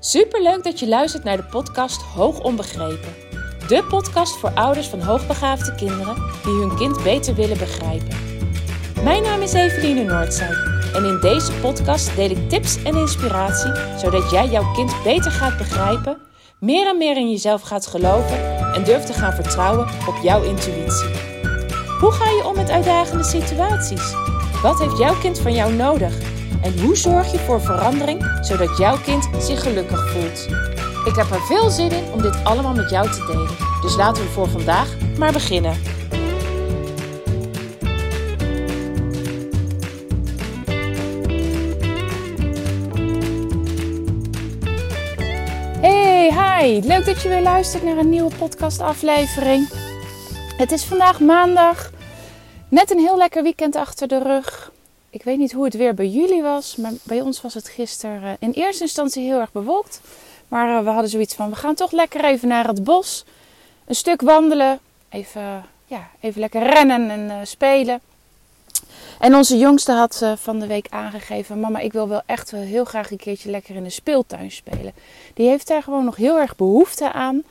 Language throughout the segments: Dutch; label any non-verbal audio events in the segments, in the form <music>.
Superleuk dat je luistert naar de podcast Hoog Onbegrepen. De podcast voor ouders van hoogbegaafde kinderen die hun kind beter willen begrijpen. Mijn naam is Eveline Noordzij en in deze podcast deel ik tips en inspiratie zodat jij jouw kind beter gaat begrijpen, meer en meer in jezelf gaat geloven en durft te gaan vertrouwen op jouw intuïtie. Hoe ga je om met uitdagende situaties? Wat heeft jouw kind van jou nodig? En hoe zorg je voor verandering zodat jouw kind zich gelukkig voelt? Ik heb er veel zin in om dit allemaal met jou te delen. Dus laten we voor vandaag maar beginnen. Hey, hi. Leuk dat je weer luistert naar een nieuwe podcastaflevering. Het is vandaag maandag. Net een heel lekker weekend achter de rug. Ik weet niet hoe het weer bij jullie was, maar bij ons was het gisteren uh, in eerste instantie heel erg bewolkt. Maar uh, we hadden zoiets van: we gaan toch lekker even naar het bos, een stuk wandelen, even, ja, even lekker rennen en spelen. En onze jongste had van de week aangegeven: Mama, ik wil wel echt heel graag een keertje lekker in de speeltuin spelen. Die heeft daar gewoon nog heel erg behoefte aan.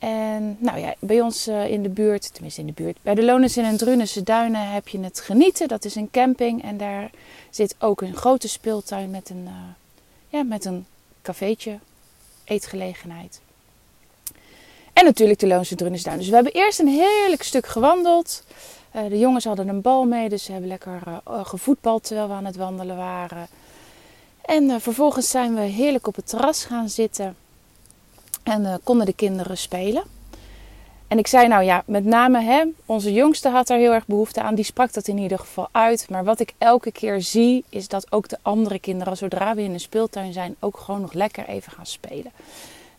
En nou ja, bij ons uh, in de buurt, tenminste in de buurt, bij de Lonussen en Drunense Duinen heb je het genieten. Dat is een camping en daar zit ook een grote speeltuin met een, uh, ja, met een cafeetje, eetgelegenheid. En natuurlijk de Loonse Drunense Duinen. Dus we hebben eerst een heerlijk stuk gewandeld. Uh, de jongens hadden een bal mee, dus ze hebben lekker gevoetbald terwijl we aan het wandelen waren. En vervolgens zijn we heerlijk op het terras gaan zitten. En uh, konden de kinderen spelen. En ik zei nou ja, met name hè, onze jongste had daar heel erg behoefte aan. Die sprak dat in ieder geval uit. Maar wat ik elke keer zie, is dat ook de andere kinderen, zodra we in een speeltuin zijn, ook gewoon nog lekker even gaan spelen.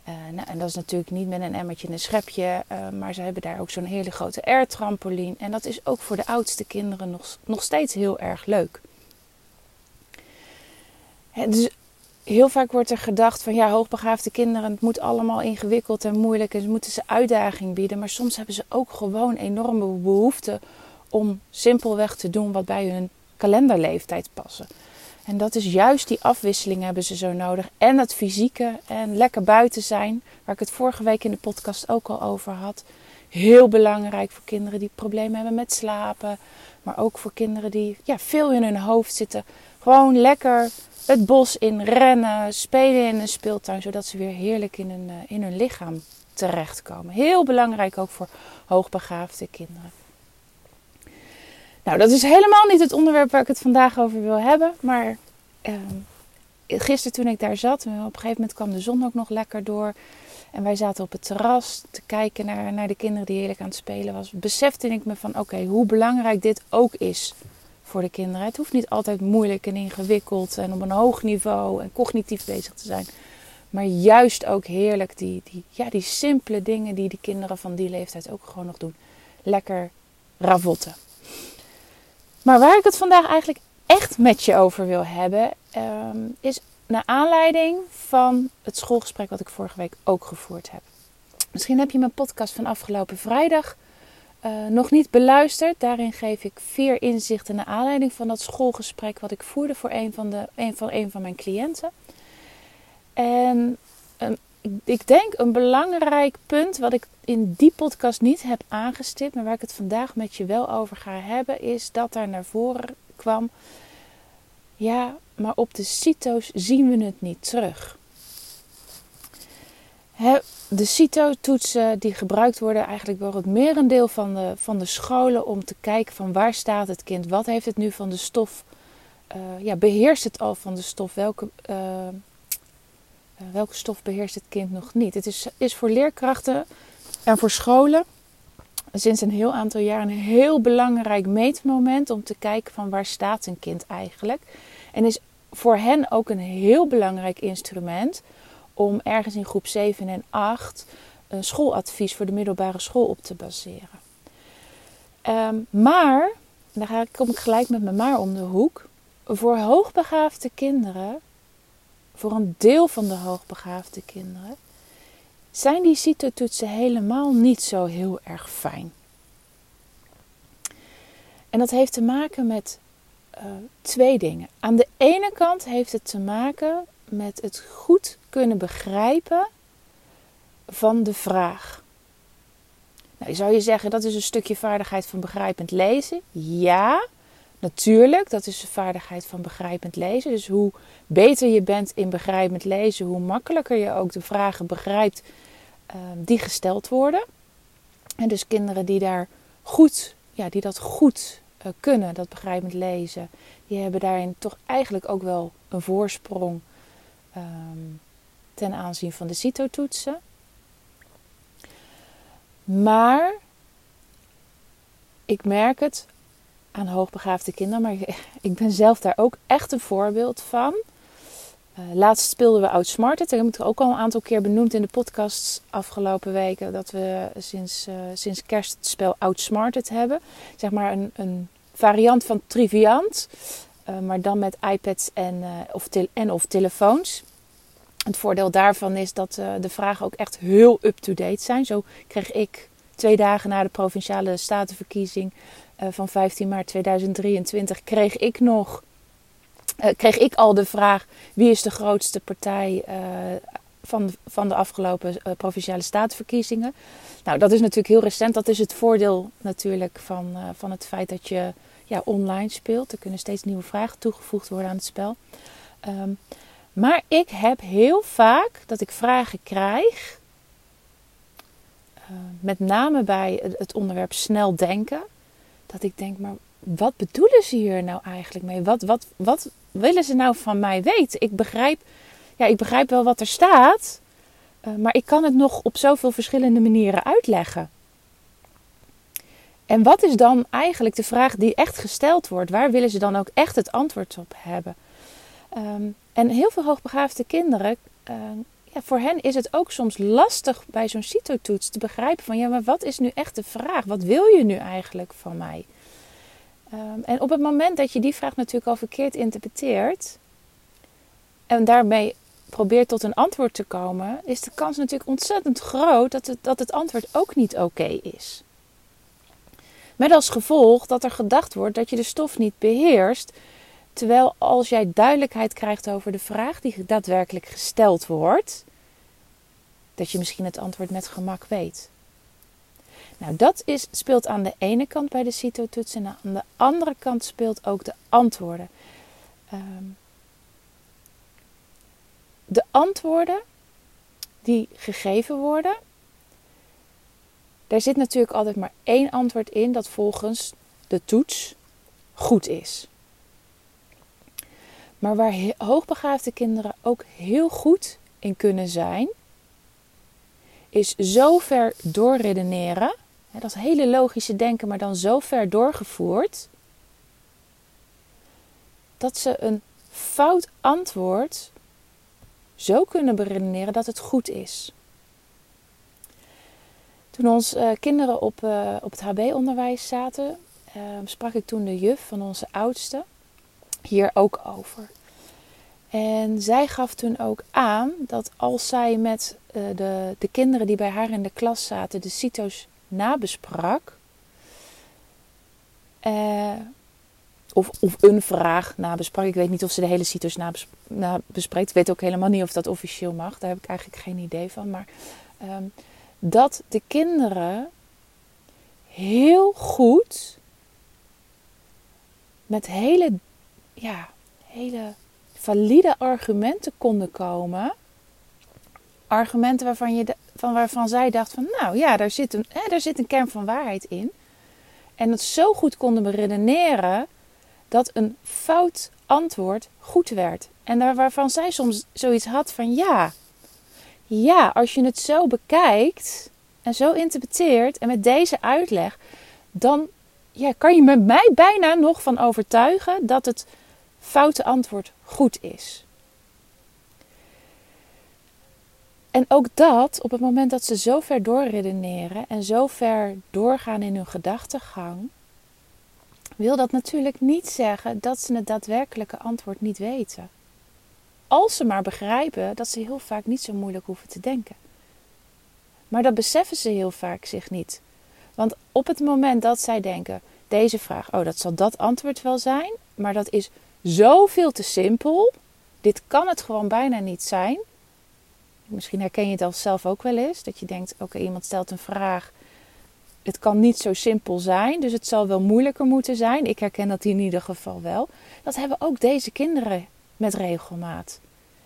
Uh, nou, en dat is natuurlijk niet met een emmertje en een schepje. Uh, maar ze hebben daar ook zo'n hele grote air-trampoline. En dat is ook voor de oudste kinderen nog, nog steeds heel erg leuk. Hè, dus heel vaak wordt er gedacht van ja, hoogbegaafde kinderen, het moet allemaal ingewikkeld en moeilijk en ze moeten ze uitdaging bieden. Maar soms hebben ze ook gewoon enorme behoefte om simpelweg te doen wat bij hun kalenderleeftijd passen. En dat is juist die afwisseling hebben ze zo nodig. En het fysieke en lekker buiten zijn, waar ik het vorige week in de podcast ook al over had. Heel belangrijk voor kinderen die problemen hebben met slapen. Maar ook voor kinderen die ja, veel in hun hoofd zitten. Gewoon lekker het bos in rennen, spelen in een speeltuin, zodat ze weer heerlijk in hun, uh, in hun lichaam terechtkomen. Heel belangrijk ook voor hoogbegaafde kinderen. Nou, dat is helemaal niet het onderwerp waar ik het vandaag over wil hebben. Maar uh, gisteren toen ik daar zat, op een gegeven moment kwam de zon ook nog lekker door. En wij zaten op het terras te kijken naar, naar de kinderen die heerlijk aan het spelen was. Besefte ik me van oké, hoe belangrijk dit ook is voor de kinderen. Het hoeft niet altijd moeilijk en ingewikkeld en op een hoog niveau en cognitief bezig te zijn. Maar juist ook heerlijk die, die, ja, die simpele dingen die die kinderen van die leeftijd ook gewoon nog doen. Lekker ravotten. Maar waar ik het vandaag eigenlijk echt met je over wil hebben, um, is naar aanleiding van het schoolgesprek wat ik vorige week ook gevoerd heb. Misschien heb je mijn podcast van afgelopen vrijdag uh, nog niet beluisterd. Daarin geef ik vier inzichten naar aanleiding van dat schoolgesprek wat ik voerde voor een van, de, een van, een van mijn cliënten. En um, ik denk een belangrijk punt wat ik in die podcast niet heb aangestipt, maar waar ik het vandaag met je wel over ga hebben, is dat daar naar voren kwam. Ja, maar op de CITO's zien we het niet terug de CITO-toetsen die gebruikt worden eigenlijk door het merendeel van de, van de scholen om te kijken van waar staat het kind, wat heeft het nu van de stof, uh, ja, beheerst het al van de stof, welke, uh, welke stof beheerst het kind nog niet. Het is, is voor leerkrachten en voor scholen sinds een heel aantal jaar een heel belangrijk meetmoment om te kijken van waar staat een kind eigenlijk. En is voor hen ook een heel belangrijk instrument om ergens in groep 7 en 8 een schooladvies voor de middelbare school op te baseren. Um, maar, daar kom ik gelijk met mijn maar om de hoek. Voor hoogbegaafde kinderen, voor een deel van de hoogbegaafde kinderen, zijn die CITO-toetsen helemaal niet zo heel erg fijn. En dat heeft te maken met uh, twee dingen. Aan de ene kant heeft het te maken met het goed kunnen begrijpen van de vraag. Nou, zou je zeggen dat is een stukje vaardigheid van begrijpend lezen? Ja, natuurlijk. Dat is de vaardigheid van begrijpend lezen. Dus hoe beter je bent in begrijpend lezen, hoe makkelijker je ook de vragen begrijpt uh, die gesteld worden. En dus kinderen die daar goed, ja, die dat goed uh, kunnen, dat begrijpend lezen, die hebben daarin toch eigenlijk ook wel een voorsprong um, ten aanzien van de CITO-toetsen. Maar ik merk het aan hoogbegaafde kinderen, maar <laughs> ik ben zelf daar ook echt een voorbeeld van. Uh, laatst speelden we Outsmarted. Dat heb ik ook al een aantal keer benoemd in de podcasts afgelopen weken. Dat we sinds, uh, sinds kerst het spel Outsmarted hebben. Zeg maar een, een variant van Triviant. Uh, maar dan met iPads en, of, en of telefoons. Het voordeel daarvan is dat de vragen ook echt heel up-to-date zijn. Zo kreeg ik twee dagen na de provinciale statenverkiezing van 15 maart 2023... kreeg ik nog kreeg ik al de vraag: wie is de grootste partij van, van de afgelopen provinciale statenverkiezingen? Nou, dat is natuurlijk heel recent. Dat is het voordeel natuurlijk van, van het feit dat je ja, online speelt. Er kunnen steeds nieuwe vragen toegevoegd worden aan het spel. Um, maar ik heb heel vaak dat ik vragen krijg, met name bij het onderwerp snel denken, dat ik denk, maar wat bedoelen ze hier nou eigenlijk mee? Wat, wat, wat willen ze nou van mij weten? Ik begrijp, ja, ik begrijp wel wat er staat, uh, maar ik kan het nog op zoveel verschillende manieren uitleggen. En wat is dan eigenlijk de vraag die echt gesteld wordt? Waar willen ze dan ook echt het antwoord op hebben? Um, en heel veel hoogbegaafde kinderen, uh, ja, voor hen is het ook soms lastig bij zo'n CITO-toets te begrijpen van ja, maar wat is nu echt de vraag? Wat wil je nu eigenlijk van mij? Um, en op het moment dat je die vraag natuurlijk al verkeerd interpreteert en daarmee probeert tot een antwoord te komen, is de kans natuurlijk ontzettend groot dat het, dat het antwoord ook niet oké is. Met als gevolg dat er gedacht wordt dat je de stof niet beheerst, terwijl als jij duidelijkheid krijgt over de vraag die daadwerkelijk gesteld wordt, dat je misschien het antwoord met gemak weet. Nou, dat is, speelt aan de ene kant bij de CITO-toets en aan de andere kant speelt ook de antwoorden. Um, de antwoorden die gegeven worden, daar zit natuurlijk altijd maar één antwoord in dat volgens de toets goed is. Maar waar hoogbegaafde kinderen ook heel goed in kunnen zijn, is zo ver doorredeneren dat hele logische denken, maar dan zo ver doorgevoerd dat ze een fout antwoord zo kunnen beredeneren dat het goed is. Toen onze uh, kinderen op, uh, op het HB-onderwijs zaten, uh, sprak ik toen de juf van onze oudste hier ook over. En zij gaf toen ook aan dat als zij met de, de kinderen die bij haar in de klas zaten de CITO's nabesprak. Of, of een vraag nabesprak. Ik weet niet of ze de hele CITO's nabespreekt. Ik weet ook helemaal niet of dat officieel mag. Daar heb ik eigenlijk geen idee van. Maar um, dat de kinderen heel goed met hele, ja, hele valide argumenten konden komen. Argumenten waarvan je van waarvan zij dacht van nou ja, daar zit, een, hè, daar zit een kern van waarheid in. En dat zo goed konden beredeneren dat een fout antwoord goed werd. En daar waarvan zij soms zoiets had van ja, ja, als je het zo bekijkt en zo interpreteert en met deze uitleg, dan ja, kan je met mij bijna nog van overtuigen dat het foute antwoord goed is. En ook dat, op het moment dat ze zo ver doorredeneren en zo ver doorgaan in hun gedachtegang, wil dat natuurlijk niet zeggen dat ze het daadwerkelijke antwoord niet weten. Als ze maar begrijpen dat ze heel vaak niet zo moeilijk hoeven te denken. Maar dat beseffen ze heel vaak zich niet. Want op het moment dat zij denken, deze vraag, oh dat zal dat antwoord wel zijn, maar dat is zoveel te simpel, Dit kan het gewoon bijna niet zijn. Misschien herken je het zelf ook wel eens. Dat je denkt, oké, iemand stelt een vraag. Het kan niet zo simpel zijn, dus het zal wel moeilijker moeten zijn. Ik herken dat in ieder geval wel. Dat hebben ook deze kinderen met regelmaat.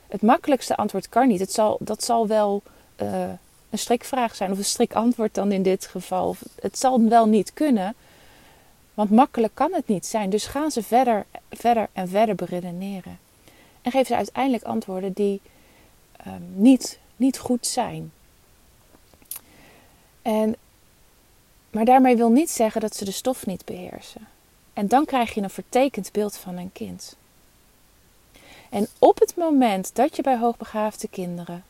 Het makkelijkste antwoord kan niet. Het zal, dat zal wel uh, een strikvraag zijn, of een strikantwoord dan in dit geval. Het zal wel niet kunnen, want makkelijk kan het niet zijn. Dus gaan ze verder, verder en verder beredeneren. En geven ze uiteindelijk antwoorden die um, niet, niet goed zijn. En, maar daarmee wil niet zeggen dat ze de stof niet beheersen. En dan krijg je een vertekend beeld van een kind. En op het moment dat je bij hoogbegaafde kinderen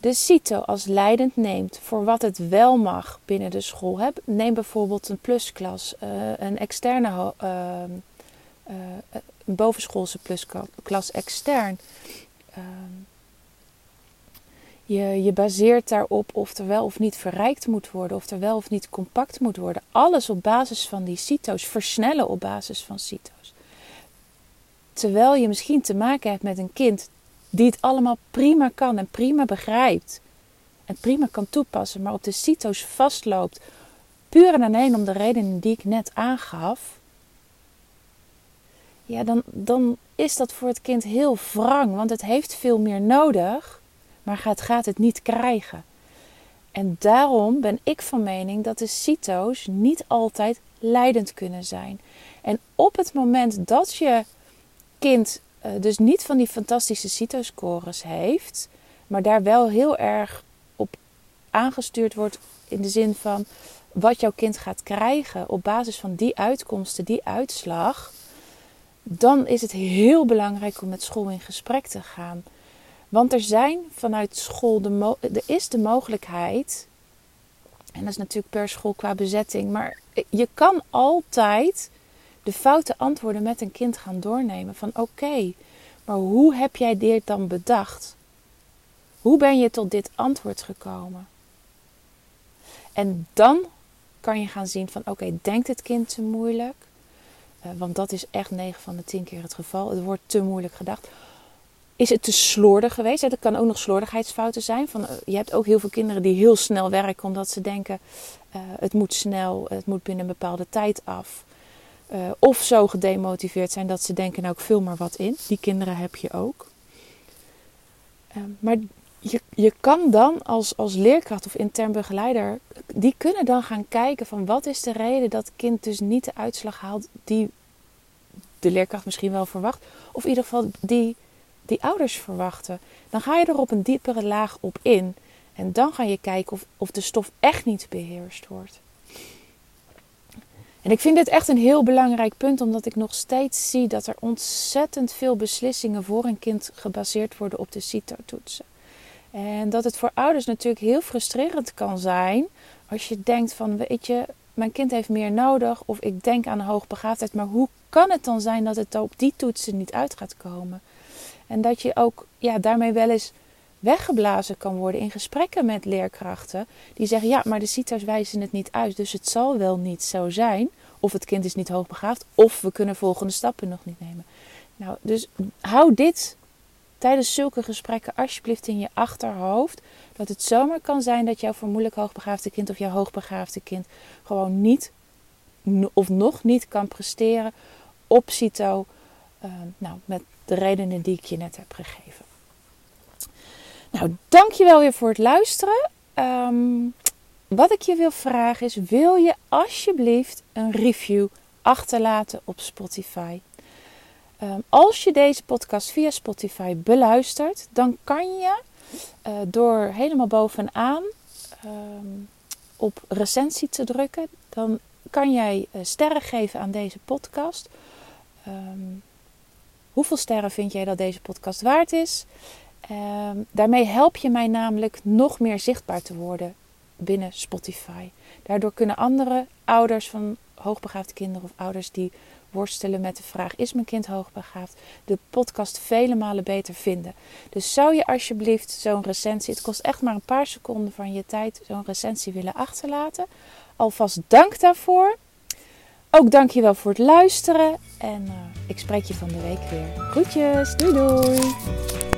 de CITO als leidend neemt voor wat het wel mag binnen de school. Neem bijvoorbeeld een plusklas, uh, een externe, uh, uh, een bovenschoolse plusklas extern. Ehm, je, je baseert daarop of er wel of niet verrijkt moet worden, of er wel of niet compact moet worden. Alles op basis van die CITO's, versnellen op basis van CITO's. Terwijl je misschien te maken hebt met een kind die het allemaal prima kan en prima begrijpt. En prima kan toepassen, maar op de CITO's vastloopt. Puur en alleen om de redenen die ik net aangaf. Ja, dan, dan is dat voor het kind heel wrang, want het heeft veel meer nodig, maar het gaat het niet krijgen. En daarom ben ik van mening dat de CITO's niet altijd leidend kunnen zijn. En op het moment dat je kind uh, dus niet van die fantastische CITO-scores heeft, maar daar wel heel erg op aangestuurd wordt in de zin van wat jouw kind gaat krijgen op basis van die uitkomsten, die uitslag, dan is het heel belangrijk om met school in gesprek te gaan. Want er zijn vanuit school de er is de mogelijkheid, en dat is natuurlijk per school qua bezetting, maar je kan altijd de foute antwoorden met een kind gaan doornemen. Van oké, maar hoe heb jij dit dan bedacht? Hoe ben je tot dit antwoord gekomen? En dan kan je gaan zien van oké, denkt het kind te moeilijk? Uh, want dat is echt 9 van de 10 keer het geval. Het wordt te moeilijk gedacht. Is het te slordig geweest? Dat kan ook nog slordigheidsfouten zijn. Van, uh, je hebt ook heel veel kinderen die heel snel werken omdat ze denken: uh, het moet snel, het moet binnen een bepaalde tijd af. Uh, of zo gedemotiveerd zijn dat ze denken, nou ik vul maar wat in. Die kinderen heb je ook. Uh, maar je, je kan dan als, als leerkracht of intern begeleider, die kunnen dan gaan kijken van wat is de reden dat het kind dus niet de uitslag haalt die de leerkracht misschien wel verwacht. Of in ieder geval die, die ouders verwachten. Dan ga je er op een diepere laag op in. En dan ga je kijken of, of de stof echt niet beheerst wordt. En ik vind dit echt een heel belangrijk punt, omdat ik nog steeds zie dat er ontzettend veel beslissingen voor een kind gebaseerd worden op de CITO-toetsen. En dat het voor ouders natuurlijk heel frustrerend kan zijn als je denkt van, weet je, mijn kind heeft meer nodig of ik denk aan hoogbegaafdheid, maar hoe kan het dan zijn dat het op die toetsen niet uit gaat komen? En dat je ook ja, daarmee wel eens weggeblazen kan worden in gesprekken met leerkrachten. Die zeggen, ja, maar de CITO's wijzen het niet uit, dus het zal wel niet zo zijn. Of het kind is niet hoogbegaafd, of we kunnen volgende stappen nog niet nemen. Nou, dus hou dit tijdens zulke gesprekken alsjeblieft in je achterhoofd. Dat het zomaar kan zijn dat jouw vermoedelijk hoogbegaafde kind of jouw hoogbegaafde kind gewoon niet of nog niet kan presteren op CITO. Uh, nou, met de redenen die ik je net heb gegeven. Nou, dankjewel weer voor het luisteren. Um, wat ik je wil vragen is: wil je alsjeblieft een review achterlaten op Spotify? Um, als je deze podcast via Spotify beluistert, dan kan je uh, door helemaal bovenaan um, op recensie te drukken, dan kan jij uh, sterren geven aan deze podcast. Hoeveel sterren vind jij dat deze podcast waard is? Um, daarmee help je mij namelijk nog meer zichtbaar te worden binnen Spotify. Daardoor kunnen andere ouders van hoogbegaafde kinderen of ouders die worstelen met de vraag: is mijn kind hoogbegaafd? de podcast vele malen beter vinden. Dus zou je alsjeblieft zo'n recensie, het kost echt maar een paar seconden van je tijd, zo'n recensie willen achterlaten? Alvast dank daarvoor. Ook dankjewel voor het luisteren. En uh, ik spreek je van de week weer. Groetjes, doei doei!